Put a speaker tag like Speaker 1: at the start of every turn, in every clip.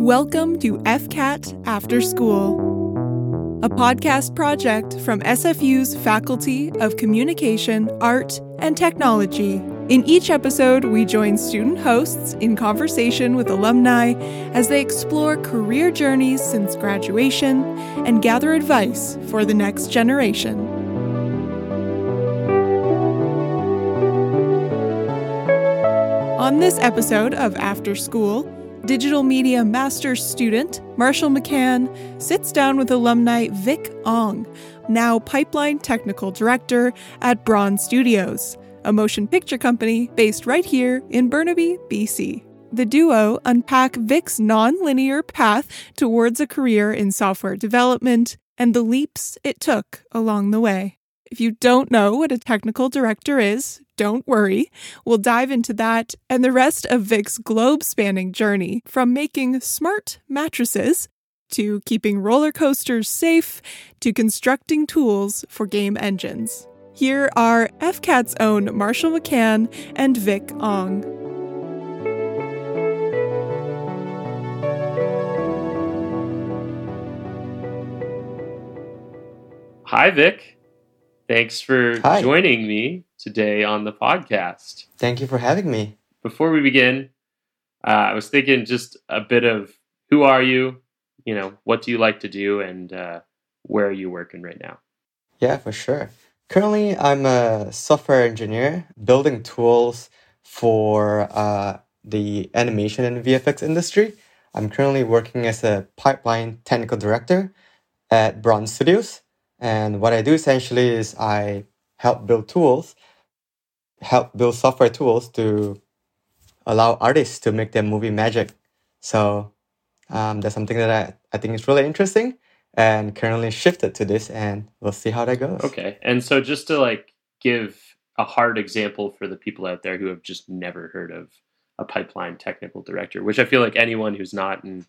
Speaker 1: Welcome to FCAT After School, a podcast project from SFU's Faculty of Communication, Art, and Technology. In each episode, we join student hosts in conversation with alumni as they explore career journeys since graduation and gather advice for the next generation. On this episode of After School, digital media master's student Marshall McCann sits down with alumni Vic Ong, now pipeline technical director at Bron Studios, a motion picture company based right here in Burnaby, BC. The duo unpack Vic's non-linear path towards a career in software development and the leaps it took along the way. If you don't know what a technical director is, don't worry. We'll dive into that and the rest of Vic's globe spanning journey from making smart mattresses to keeping roller coasters safe to constructing tools for game engines. Here are FCAT's own Marshall McCann and Vic Ong.
Speaker 2: Hi, Vic. Thanks for
Speaker 3: Hi.
Speaker 2: joining me today on the podcast.
Speaker 3: Thank you for having me.
Speaker 2: Before we begin, uh, I was thinking just a bit of who are you? You know, what do you like to do, and uh, where are you working right now?
Speaker 3: Yeah, for sure. Currently, I'm a software engineer building tools for uh, the animation and VFX industry. I'm currently working as a pipeline technical director at Bron Studios. And what I do essentially is I help build tools, help build software tools to allow artists to make their movie magic. So um, that's something that I, I think is really interesting and currently shifted to this and we'll see how that goes.
Speaker 2: Okay, and so just to like give a hard example for the people out there who have just never heard of a pipeline technical director, which I feel like anyone who's not in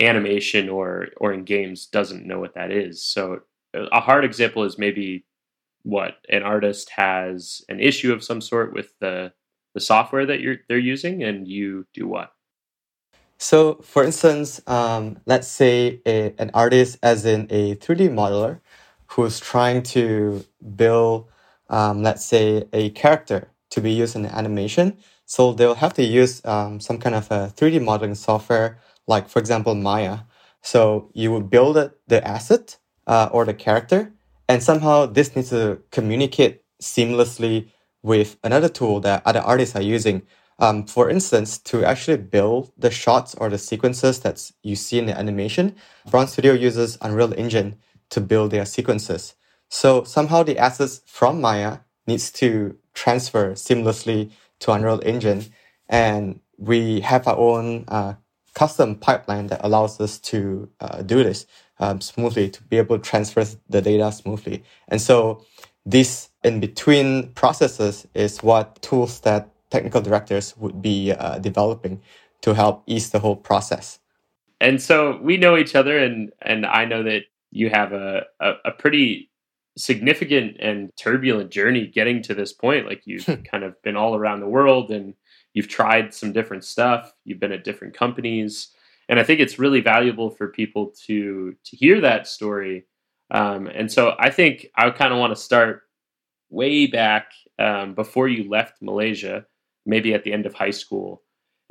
Speaker 2: animation or or in games doesn't know what that is. So a hard example is maybe what an artist has an issue of some sort with the the software that you're they're using and you do what
Speaker 3: So, for instance, um, let's say a, an artist, as in a 3D modeler, who's trying to build, um, let's say, a character to be used in an animation. So, they'll have to use um, some kind of a 3D modeling software, like, for example, Maya. So, you would build the asset uh, or the character, and somehow this needs to communicate seamlessly with another tool that other artists are using. Um, for instance, to actually build the shots or the sequences that you see in the animation, Bron Studio uses Unreal Engine to build their sequences. So somehow the assets from Maya needs to transfer seamlessly to Unreal Engine, and we have our own uh, custom pipeline that allows us to uh, do this um, smoothly to be able to transfer the data smoothly. And so this in between processes is what tools that technical directors would be uh, developing to help ease the whole process.
Speaker 2: and so we know each other and and i know that you have a a, a pretty significant and turbulent journey getting to this point like you've kind of been all around the world and you've tried some different stuff you've been at different companies and i think it's really valuable for people to to hear that story um, and so i think i kind of want to start way back um, before you left malaysia maybe at the end of high school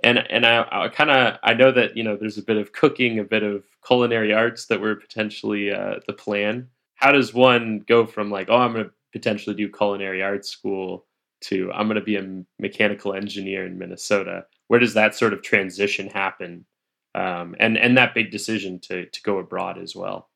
Speaker 2: and and I, I kind of I know that you know there's a bit of cooking, a bit of culinary arts that were potentially uh, the plan. How does one go from like oh I'm going to potentially do culinary arts school to I'm going to be a mechanical engineer in Minnesota? Where does that sort of transition happen? Um, and and that big decision to to go abroad as well.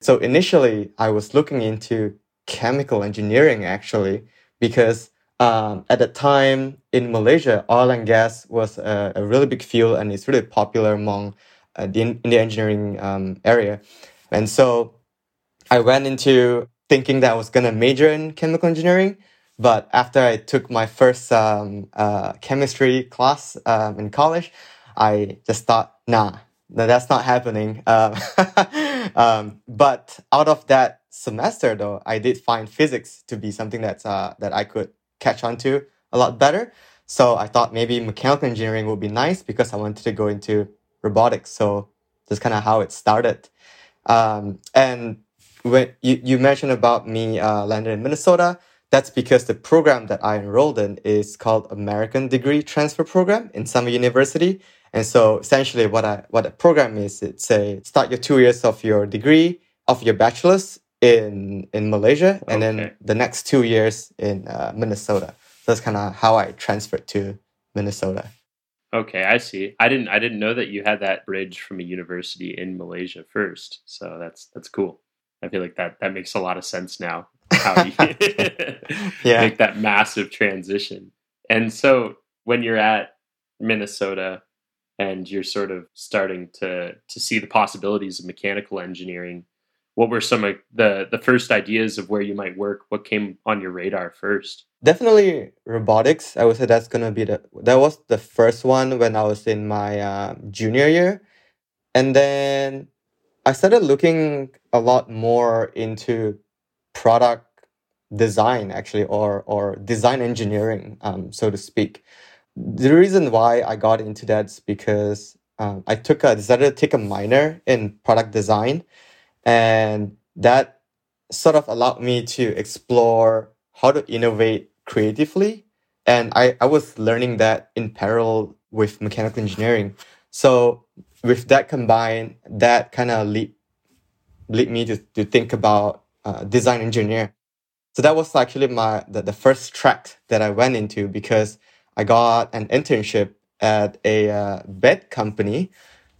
Speaker 3: So initially, I was looking into chemical engineering actually because um, at the time in Malaysia, oil and gas was a, a really big field and it's really popular among uh, the, in the engineering um, area. And so I went into thinking that I was going to major in chemical engineering. But after I took my first um, uh, chemistry class um, in college, I just thought, nah, no, that's not happening. Um, um, but out of that semester, though, I did find physics to be something that's uh, that I could catch on to a lot better. So I thought maybe mechanical engineering would be nice because I wanted to go into robotics. So that's kind of how it started. Um, and when you, you mentioned about me uh, landing in Minnesota, that's because the program that I enrolled in is called American Degree Transfer Program in Sunway University. And so essentially what I what the program is, it's a start your two years of your degree of your bachelor's in in Malaysia and okay. then the next two years in uh, Minnesota. So that's kind of how I transferred to Minnesota.
Speaker 2: Okay, I see. I didn't I didn't know that you had that bridge from a university in Malaysia first. So that's that's cool. I feel like that that makes a lot of sense now. How you yeah. make that massive transition. And so when you're at Minnesota and you're sort of starting to to see the possibilities of mechanical engineering, what were some of the the first ideas of where you might work? What came on your radar first?
Speaker 3: Definitely robotics. I would say that's gonna be the that was the first one when I was in my uh, junior year, and then I started looking a lot more into product design actually or or design engineering um, so to speak. The reason why i got into that is because um, i took a decided to take a minor in product design and that sort of allowed me to explore how to innovate creatively and I, I was learning that in parallel with mechanical engineering. So with that combined that kind of lead, lead me to, to think about uh, design engineer so that was actually my the, the first track that i went into because i got an internship at a uh, bed company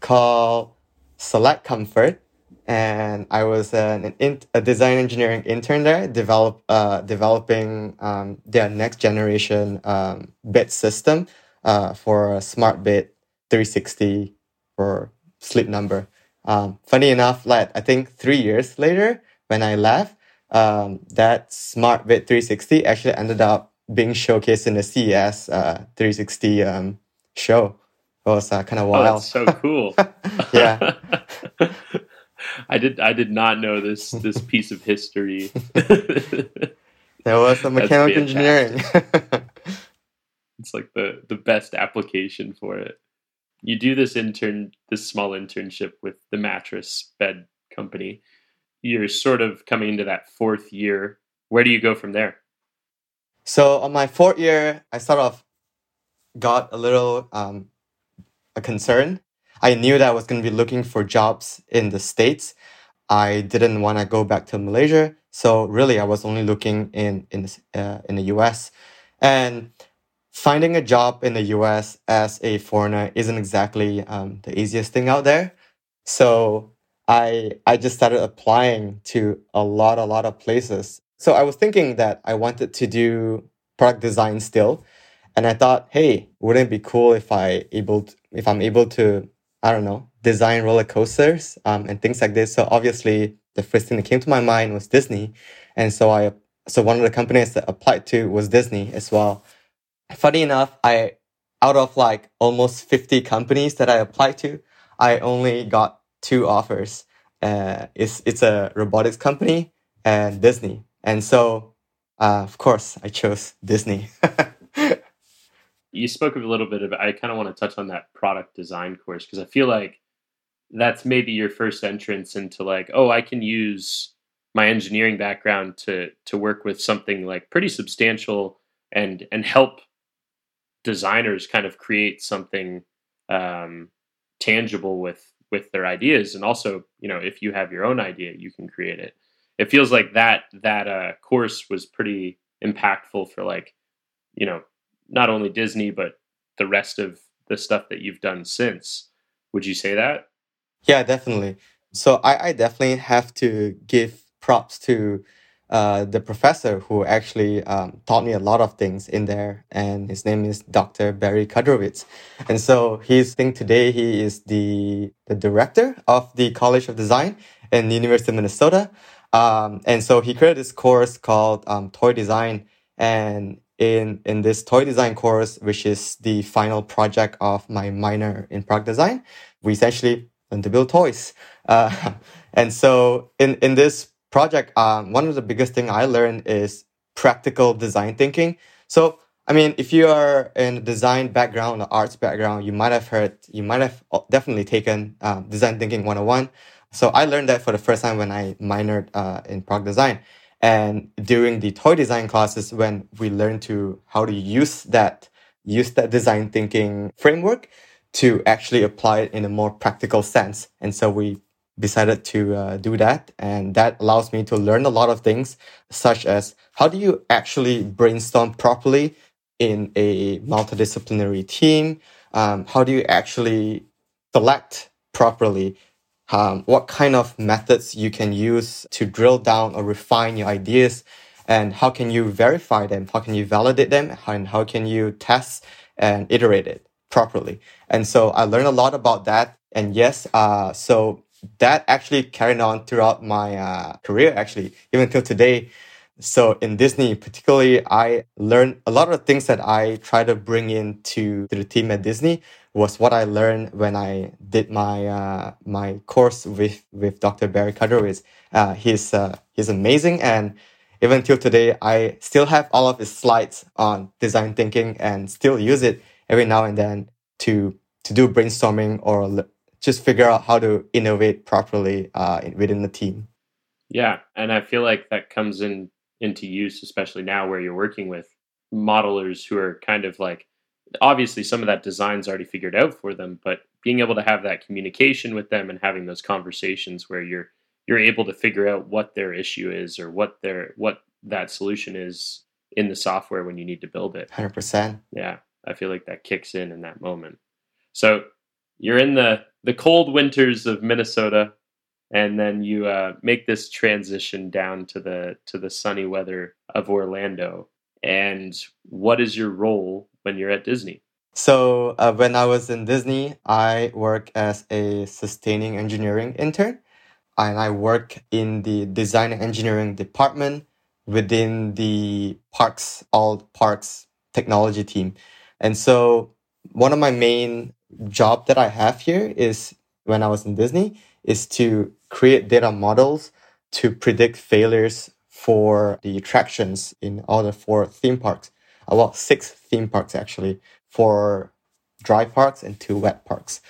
Speaker 3: called select comfort and I was an, an a design engineering intern there, develop uh, developing um, their next generation um, bed system uh, for a smart bed 360 for sleep number. Um, funny enough, like I think three years later when I left, um, that smart bed 360 actually ended up being showcased in the CES uh, 360 um, show. It was uh, kind of wild. Oh,
Speaker 2: that's so cool.
Speaker 3: yeah.
Speaker 2: I did. I did not know this this piece of history.
Speaker 3: there was some mechanical engineering.
Speaker 2: it's like the the best application for it. You do this intern, this small internship with the mattress bed company. You're sort of coming into that fourth year. Where do you go from there?
Speaker 3: So on my fourth year, I sort of got a little um, a concern I knew that I was going to be looking for jobs in the States. I didn't want to go back to Malaysia. So really, I was only looking in, in, uh, in the US. And finding a job in the US as a foreigner isn't exactly um, the easiest thing out there. So I, I just started applying to a lot, a lot of places. So I was thinking that I wanted to do product design still. And I thought, hey, wouldn't it be cool if I able to, if I'm able to I don't know, design roller coasters um, and things like this. So obviously, the first thing that came to my mind was Disney, and so I so one of the companies that applied to was Disney as well. Funny enough, I out of like almost fifty companies that I applied to, I only got two offers. Uh, it's it's a robotics company and Disney, and so uh, of course I chose Disney.
Speaker 2: you spoke a little bit about i kind of want to touch on that product design course because i feel like that's maybe your first entrance into like oh i can use my engineering background to to work with something like pretty substantial and and help designers kind of create something um, tangible with with their ideas and also you know if you have your own idea you can create it it feels like that that uh, course was pretty impactful for like you know not only Disney but the rest of the stuff that you've done since. Would you say that?
Speaker 3: Yeah, definitely. So I, I definitely have to give props to uh, the professor who actually um, taught me a lot of things in there, and his name is Dr. Barry Kudrowitz. And so he's I think today he is the the director of the College of Design in the University of Minnesota. Um, and so he created this course called um, Toy Design, and in in this toy design course, which is the final project of my minor in product design. We essentially learn to build toys, uh, and so in in this project, um, one of the biggest thing I learned is practical design thinking. So I mean, if you are in a design background or arts background, you might have heard, you might have definitely taken um, design thinking 101. So I learned that for the first time when I minored uh, in product design. And during the toy design classes, when we learned to how to use that, use that design thinking framework to actually apply it in a more practical sense. And so we decided to uh, do that. And that allows me to learn a lot of things, such as how do you actually brainstorm properly in a multidisciplinary team? Um, how do you actually select properly? Um, what kind of methods you can use to drill down or refine your ideas? And how can you verify them? How can you validate them? And how can you test and iterate it properly? And so I learned a lot about that. And yes, uh, so that actually carried on throughout my uh, career, actually, even till today. So in Disney, particularly, I learned a lot of things that I try to bring into to the team at Disney was what I learned when I did my uh, my course with with Dr. Barry Kudrowitz. Uh, he's uh, he's amazing, and even till today, I still have all of his slides on design thinking and still use it every now and then to to do brainstorming or just figure out how to innovate properly uh, within the team.
Speaker 2: Yeah, and I feel like that comes in into use, especially now where you're working with modelers who are kind of like obviously some of that design's already figured out for them, but being able to have that communication with them and having those conversations where you're you're able to figure out what their issue is or what their what that solution is in the software when you need to build it.
Speaker 3: 100%.
Speaker 2: Yeah, I feel like that kicks in in that moment. So you're in the the cold winters of Minnesota, and then you uh, make this transition down to the to the sunny weather of Orlando. And what is your role when you're at Disney?
Speaker 3: So uh, when I was in Disney, I work as a sustaining engineering intern, and I work in the design and engineering department within the parks, all parks technology team. And so one of my main job that I have here is when I was in Disney is to create data models to predict failures four the attractions in all the four theme parks. Well, six theme parks actually for dry parks and two wet parks.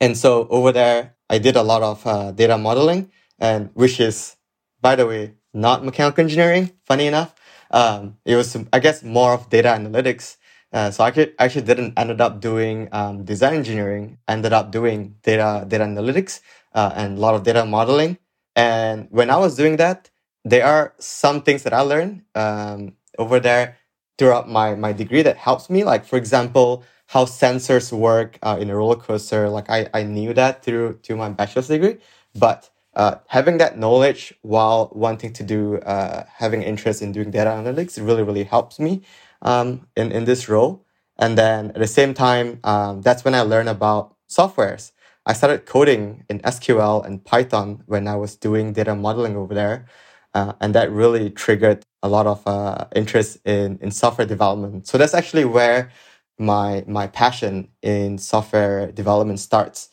Speaker 3: And so over there, I did a lot of uh, data modeling and which is, by the way, not mechanical engineering, funny enough. Um, it was, I guess, more of data analytics uh, so I actually, actually didn't ended up doing um, design engineering. Ended up doing data data analytics uh, and a lot of data modeling. And when I was doing that, there are some things that I learned um, over there throughout my my degree that helps me. Like for example, how sensors work uh, in a roller coaster. Like I I knew that through through my bachelor's degree, but uh, having that knowledge while wanting to do uh, having interest in doing data analytics really really helps me um, in, in this role. And then at the same time, um, that's when I learned about softwares. I started coding in SQL and Python when I was doing data modeling over there. Uh, and that really triggered a lot of uh, interest in, in software development. So that's actually where my my passion in software development starts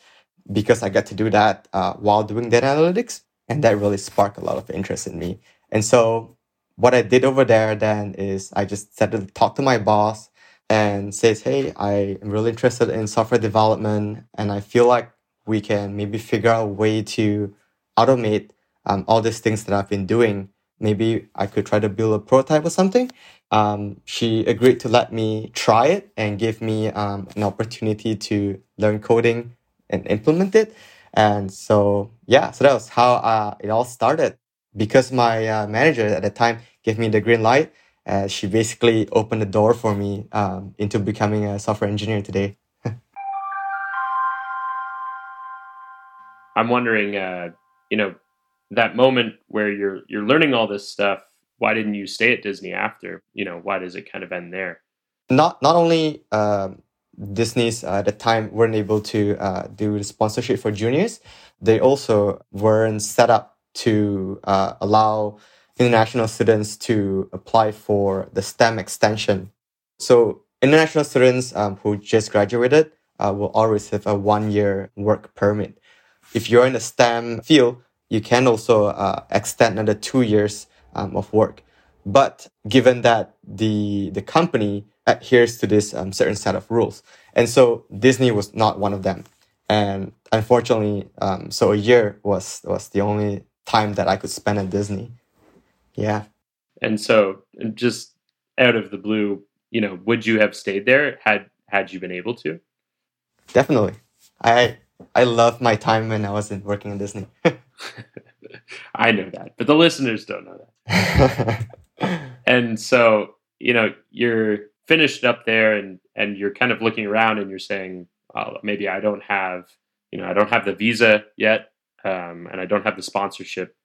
Speaker 3: because I get to do that uh, while doing data analytics, and that really sparked a lot of interest in me. And so what I did over there then is I just said to talk to my boss and says, Hey, I am really interested in software development and I feel like we can maybe figure out a way to automate um, all these things that I've been doing. Maybe I could try to build a prototype or something. Um, she agreed to let me try it and give me um, an opportunity to learn coding and implement it. And so, yeah, so that was how uh, it all started because my uh, manager at the time gave me the green light, uh, she basically opened the door for me um, into becoming a software engineer today.
Speaker 2: I'm wondering, uh, you know, that moment where you're you're learning all this stuff. Why didn't you stay at Disney after? You know, why does it kind of end there?
Speaker 3: Not not only um, Disney's uh, at the time weren't able to uh, do the sponsorship for juniors, they also weren't set up to uh, allow international students to apply for the STEM extension. So international students um, who just graduated uh, will all receive a one-year work permit. If you're in the STEM field, you can also uh, extend another two years um, of work. But given that the the company adheres to this um, certain set of rules. And so Disney was not one of them. And unfortunately, um, so a year was was the only time that I could spend at Disney. Yeah.
Speaker 2: And so, just out of the blue, you know, would you have stayed there had had you been able to?
Speaker 3: Definitely. I I love my time when I was in, working in Disney.
Speaker 2: I know that, but the listeners don't know that. and so, you know, you're finished up there and and you're kind of looking around and you're saying, oh, maybe I don't have, you know, I don't have the visa yet, um, and I don't have the sponsorship.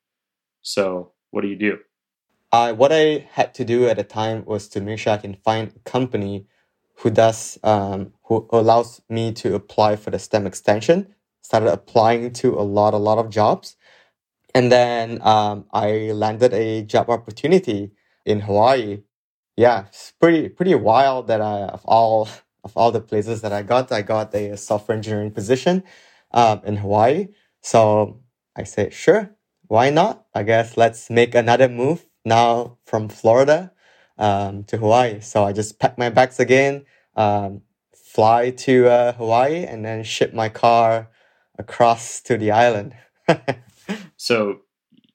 Speaker 2: So, what do you do?
Speaker 3: Uh, what I had to do at the time was to make sure I can find a company who does um, who allows me to apply for the STEM extension. Started applying to a lot, a lot of jobs, and then um, I landed a job opportunity in Hawaii. Yeah, it's pretty pretty wild that I of all of all the places that I got, I got a software engineering position um, in Hawaii. So I said, sure, why not? I guess let's make another move now from Florida um, to Hawaii. So I just packed my bags again, um, fly to uh, Hawaii, and then ship my car across to the island.
Speaker 2: so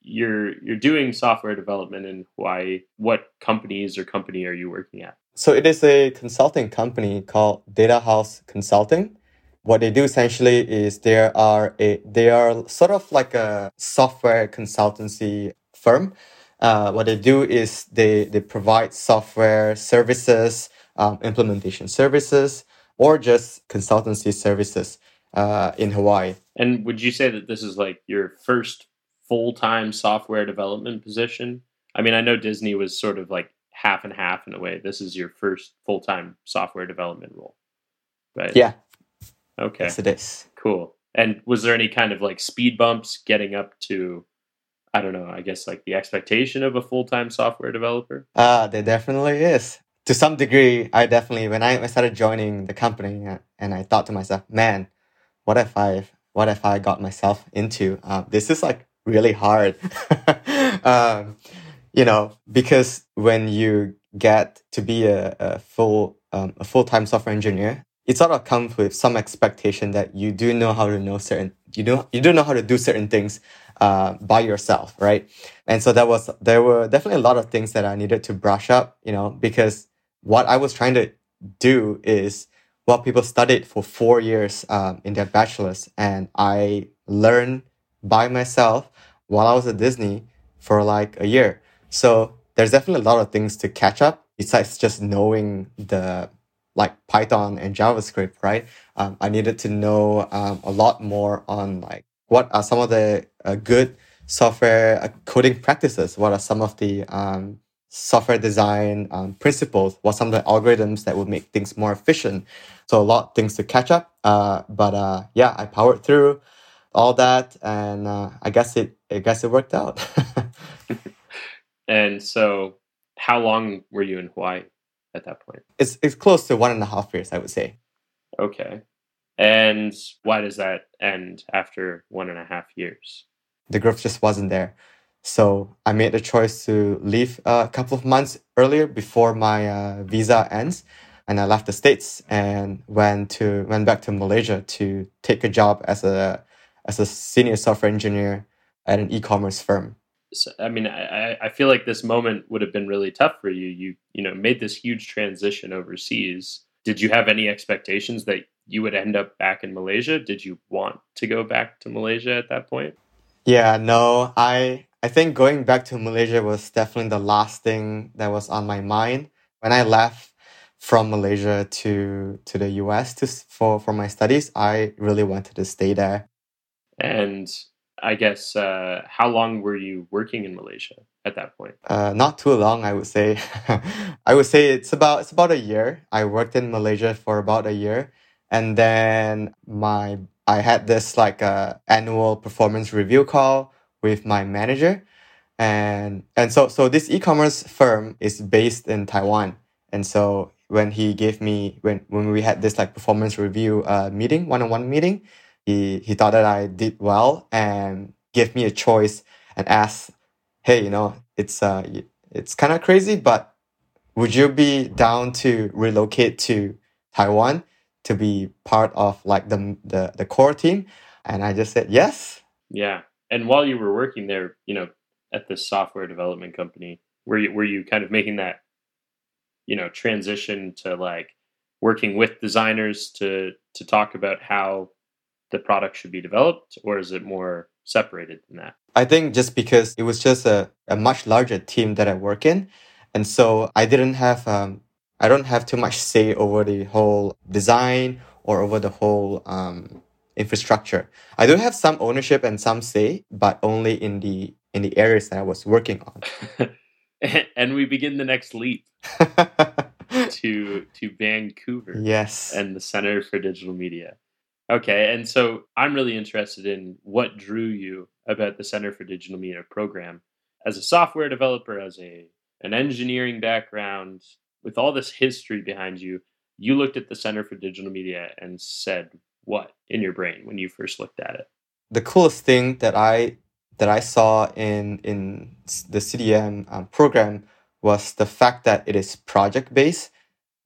Speaker 2: you're you're doing software development in Hawaii. What companies or company are you working at?
Speaker 3: So it is a consulting company called Data House Consulting. What they do essentially is they are a they are sort of like a software consultancy firm uh, what they do is they, they provide software services, um, implementation services, or just consultancy services uh, in Hawaii.
Speaker 2: And would you say that this is like your first full time software development position? I mean, I know Disney was sort of like half and half in a way. This is your first full time software development role, right?
Speaker 3: Yeah.
Speaker 2: Okay.
Speaker 3: Yes, it is.
Speaker 2: Cool. And was there any kind of like speed bumps getting up to I don't know, I guess like the expectation of a full time software developer?
Speaker 3: Uh, there definitely is. To some degree, I definitely, when I started joining the company uh, and I thought to myself, man, what if I, what if I got myself into? Um, this is like really hard. um, you know, because when you get to be a, a full, um, a full time software engineer, it sort of comes with some expectation that you do know how to know certain, you do, you do know how to do certain things uh, by yourself, right? And so that was there were definitely a lot of things that I needed to brush up, you know, because what I was trying to do is what people studied for four years um, in their bachelor's, and I learned by myself while I was at Disney for like a year. So there's definitely a lot of things to catch up besides just knowing the like Python and JavaScript, right? Um, I needed to know um, a lot more on like what are some of the uh, good software uh, coding practices? What are some of the um, software design um, principles? What some of the algorithms that would make things more efficient? So a lot of things to catch up. Uh, but uh, yeah, I powered through all that, and uh, I guess it I guess it worked out.
Speaker 2: and so, how long were you in Hawaii at that point?
Speaker 3: It's it's close to one and a half years, I would say.
Speaker 2: Okay. And why does that end after one and a half years?
Speaker 3: The growth just wasn't there. So I made the choice to leave a couple of months earlier before my uh, visa ends, and I left the states and went to went back to Malaysia to take a job as a as a senior software engineer at an e-commerce firm.
Speaker 2: I mean, I, I feel like this moment would have been really tough for you. You you know made this huge transition overseas. Did you have any expectations that you would end up back in Malaysia. Did you want to go back to Malaysia at that point?
Speaker 3: Yeah, no. I I think going back to Malaysia was definitely the last thing that was on my mind when I left from Malaysia to to the US to for for my studies. I really wanted to stay there.
Speaker 2: And I guess uh, how long were you working in Malaysia at that point?
Speaker 3: Uh, not too long, I would say. I would say it's about it's about a year. I worked in Malaysia for about a year, and then my I had this like uh, annual performance review call with my manager, and and so so this e-commerce firm is based in Taiwan, and so when he gave me when when we had this like performance review uh, meeting one on one meeting, he he thought that I did well and gave me a choice and asked, hey, you know, it's uh it's kind of crazy, but would you be down to relocate to Taiwan to be part of like the the, the core team? And I just said yes.
Speaker 2: Yeah. And while you were working there, you know, at this software development company, were you were you kind of making that, you know, transition to like working with designers to to talk about how the product should be developed, or is it more separated than that?
Speaker 3: I think just because it was just a, a much larger team that I work in. And so I didn't have, um, I don't have too much say over the whole design or over the whole um, infrastructure. I do have some ownership and some say, but only in the in the areas that I was working on.
Speaker 2: and we begin the next leap to to Vancouver.
Speaker 3: Yes.
Speaker 2: And the Center for Digital Media. Okay, and so I'm really interested in what drew you about the Center for Digital Media program as a software developer, as a an engineering background, with all this history behind you. You looked at the Center for Digital Media and said what in your brain when you first looked at it?
Speaker 3: The coolest thing that I that I saw in in the CDM um, program was the fact that it is project based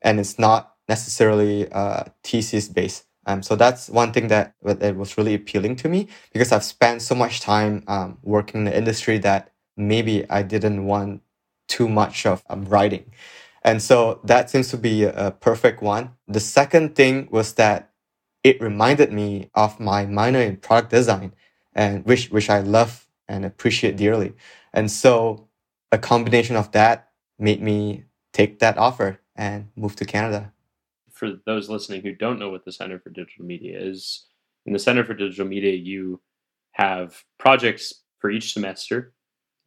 Speaker 3: and it's not necessarily uh, thesis based. Um, so that's one thing that, that was really appealing to me because I've spent so much time um, working in the industry that maybe I didn't want too much of um, writing. And so that seems to be a, a perfect one. The second thing was that it reminded me of my minor in product design and which, which I love and appreciate dearly. And so a combination of that made me take that offer and move to Canada
Speaker 2: for those listening who don't know what the Center for Digital Media is, in the Center for Digital Media, you have projects for each semester.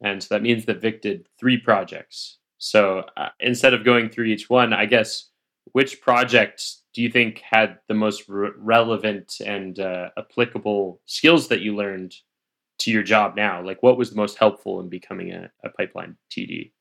Speaker 2: And so that means that Vic did three projects. So uh, instead of going through each one, I guess which project do you think had the most re- relevant and uh, applicable skills that you learned to your job now? Like, what was the most helpful in becoming a, a pipeline TD?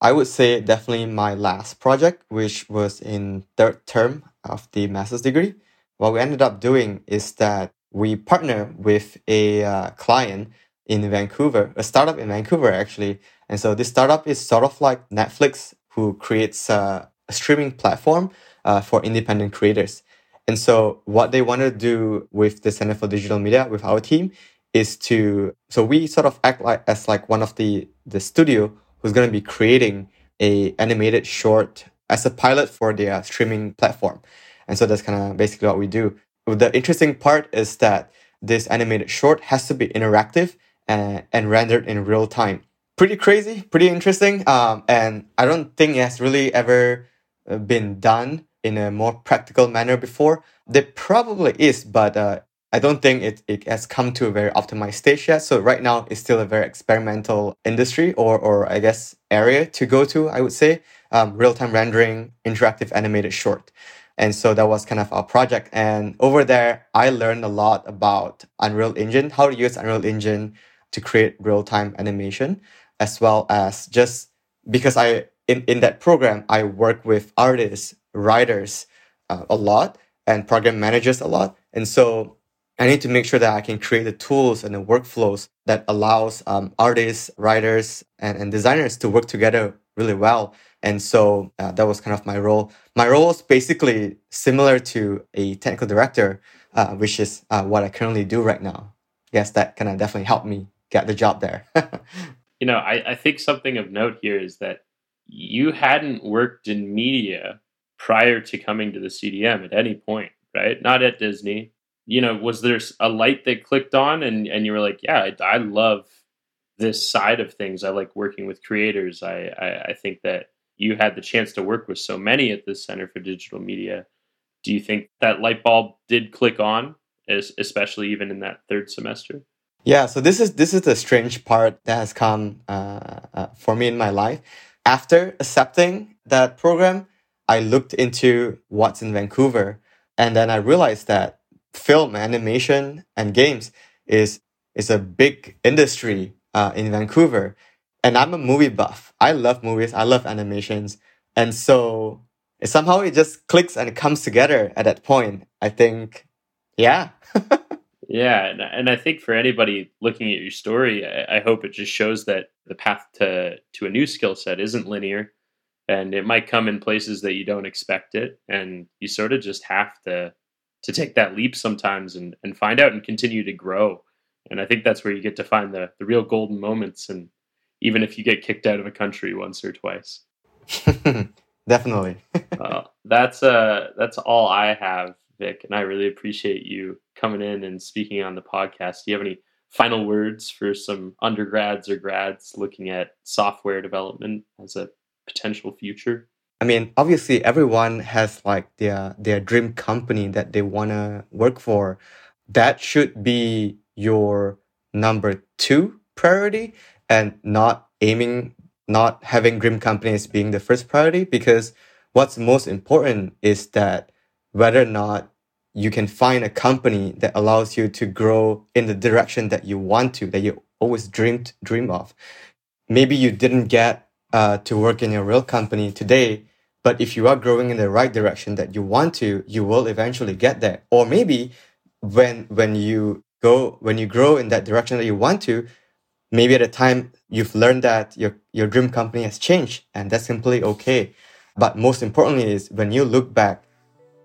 Speaker 3: I would say definitely my last project, which was in third term of the master's degree. What we ended up doing is that we partner with a uh, client in Vancouver, a startup in Vancouver actually. And so this startup is sort of like Netflix, who creates uh, a streaming platform uh, for independent creators. And so what they want to do with the Center for Digital Media with our team is to so we sort of act like as like one of the the studio who's going to be creating a animated short as a pilot for their streaming platform. And so that's kind of basically what we do. The interesting part is that this animated short has to be interactive and, and rendered in real time. Pretty crazy, pretty interesting. Um, and I don't think it has really ever uh, been done in a more practical manner before. There probably is, but uh, I don't think it, it has come to a very optimized stage yet. So right now it's still a very experimental industry or, or I guess area to go to, I would say. Um, real-time rendering, interactive animated short. And so that was kind of our project. And over there, I learned a lot about Unreal Engine, how to use Unreal Engine to create real-time animation, as well as just because I, in, in that program, I work with artists, writers uh, a lot and program managers a lot. And so I need to make sure that I can create the tools and the workflows that allows um, artists, writers, and, and designers to work together really well. And so uh, that was kind of my role. My role is basically similar to a technical director, uh, which is uh, what I currently do right now. Yes, that kind of definitely helped me get the job there.
Speaker 2: you know, I, I think something of note here is that you hadn't worked in media prior to coming to the CDM at any point, right? Not at Disney, you know, was there a light that clicked on and, and you were like, yeah, I, I love this side of things. I like working with creators. I, I, I think that you had the chance to work with so many at the Center for Digital Media. Do you think that light bulb did click on, especially even in that third semester?
Speaker 3: Yeah, so this is this is the strange part that has come uh, uh, for me in my life. After accepting that program, I looked into what's in Vancouver, and then I realized that film, animation, and games is is a big industry uh, in Vancouver. And I'm a movie buff. I love movies. I love animations, and so somehow it just clicks and it comes together at that point. I think, yeah.
Speaker 2: yeah, and, and I think for anybody looking at your story, I, I hope it just shows that the path to to a new skill set isn't linear. and it might come in places that you don't expect it and you sort of just have to to take that leap sometimes and and find out and continue to grow. And i think that's where you get to find the the real golden moments and even if you get kicked out of a country once or twice.
Speaker 3: Definitely.
Speaker 2: Well, that's uh that's all i have vic and i really appreciate you coming in and speaking on the podcast. Do you have any final words for some undergrads or grads looking at software development as a potential future?
Speaker 3: I mean, obviously everyone has like their their dream company that they want to work for. That should be your number 2 priority and not aiming not having dream companies being the first priority because what's most important is that whether or not you can find a company that allows you to grow in the direction that you want to, that you always dreamed dream of. Maybe you didn't get uh, to work in a real company today, but if you are growing in the right direction that you want to, you will eventually get there. Or maybe when when you go when you grow in that direction that you want to, maybe at a time you've learned that your your dream company has changed, and that's simply okay. But most importantly is when you look back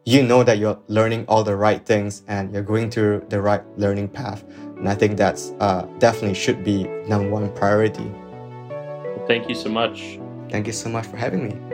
Speaker 3: you know that you're learning all the right things and you're going through the right learning path. And I think that's uh, definitely should be number one priority.
Speaker 2: Thank you so much.
Speaker 3: Thank you so much for having me.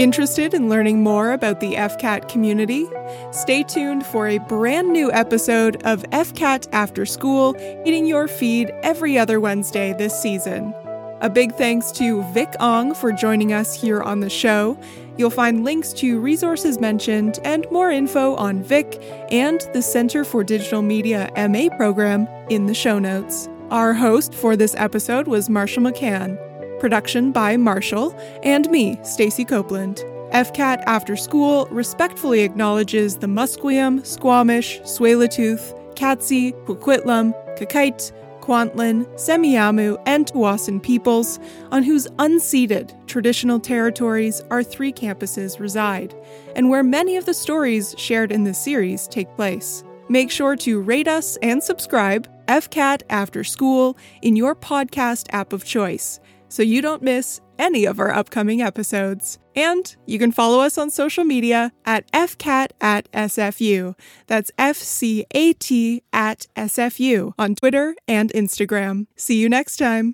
Speaker 1: Interested in learning more about the FCAT community? Stay tuned for a brand new episode of FCAT After School hitting your feed every other Wednesday this season. A big thanks to Vic Ong for joining us here on the show. You'll find links to resources mentioned and more info on Vic and the Center for Digital Media MA program in the show notes. Our host for this episode was Marshall McCann. Production by Marshall and me, Stacy Copeland. FCAT After School respectfully acknowledges the Musqueam, Squamish, Tsleil-Waututh, Katzie, Coquitlam, Qayqayt, Kwantlen, Semiahmoo, and Tsawwassen peoples, on whose unceded traditional territories our three campuses reside, and where many of the stories shared in this series take place. Make sure to rate us and subscribe, FCAT After School, in your podcast app of choice so you don't miss any of our upcoming episodes. And you can follow us on social media at FCAT at SFU. That's F C A T at SFU on Twitter and Instagram. See you next time.